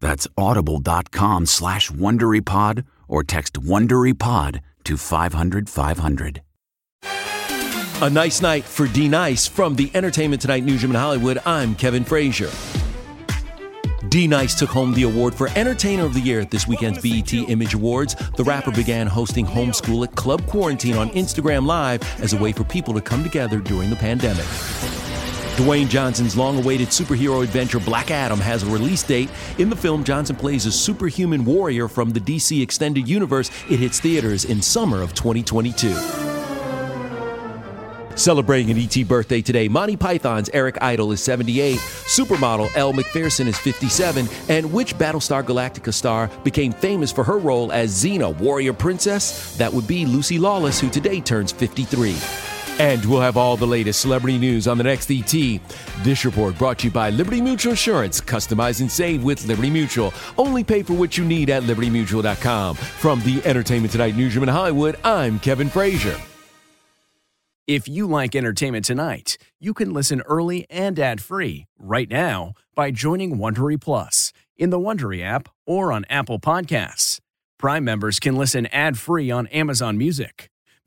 That's audible.com slash WonderyPod or text WonderyPod to 500 500. A nice night for D Nice from the Entertainment Tonight Newsroom in Hollywood. I'm Kevin Frazier. D Nice took home the award for Entertainer of the Year at this weekend's BET Image Awards. The rapper began hosting Homeschool at Club Quarantine on Instagram Live as a way for people to come together during the pandemic. Dwayne Johnson's long awaited superhero adventure Black Adam has a release date. In the film, Johnson plays a superhuman warrior from the DC Extended Universe. It hits theaters in summer of 2022. Celebrating an ET birthday today, Monty Python's Eric Idle is 78, supermodel Elle Macpherson is 57, and which Battlestar Galactica star became famous for her role as Xena, warrior princess? That would be Lucy Lawless, who today turns 53. And we'll have all the latest celebrity news on the next ET. This report brought to you by Liberty Mutual Insurance. Customize and save with Liberty Mutual. Only pay for what you need at libertymutual.com. From the Entertainment Tonight newsroom in Hollywood, I'm Kevin Frazier. If you like entertainment tonight, you can listen early and ad-free right now by joining Wondery Plus in the Wondery app or on Apple Podcasts. Prime members can listen ad-free on Amazon Music.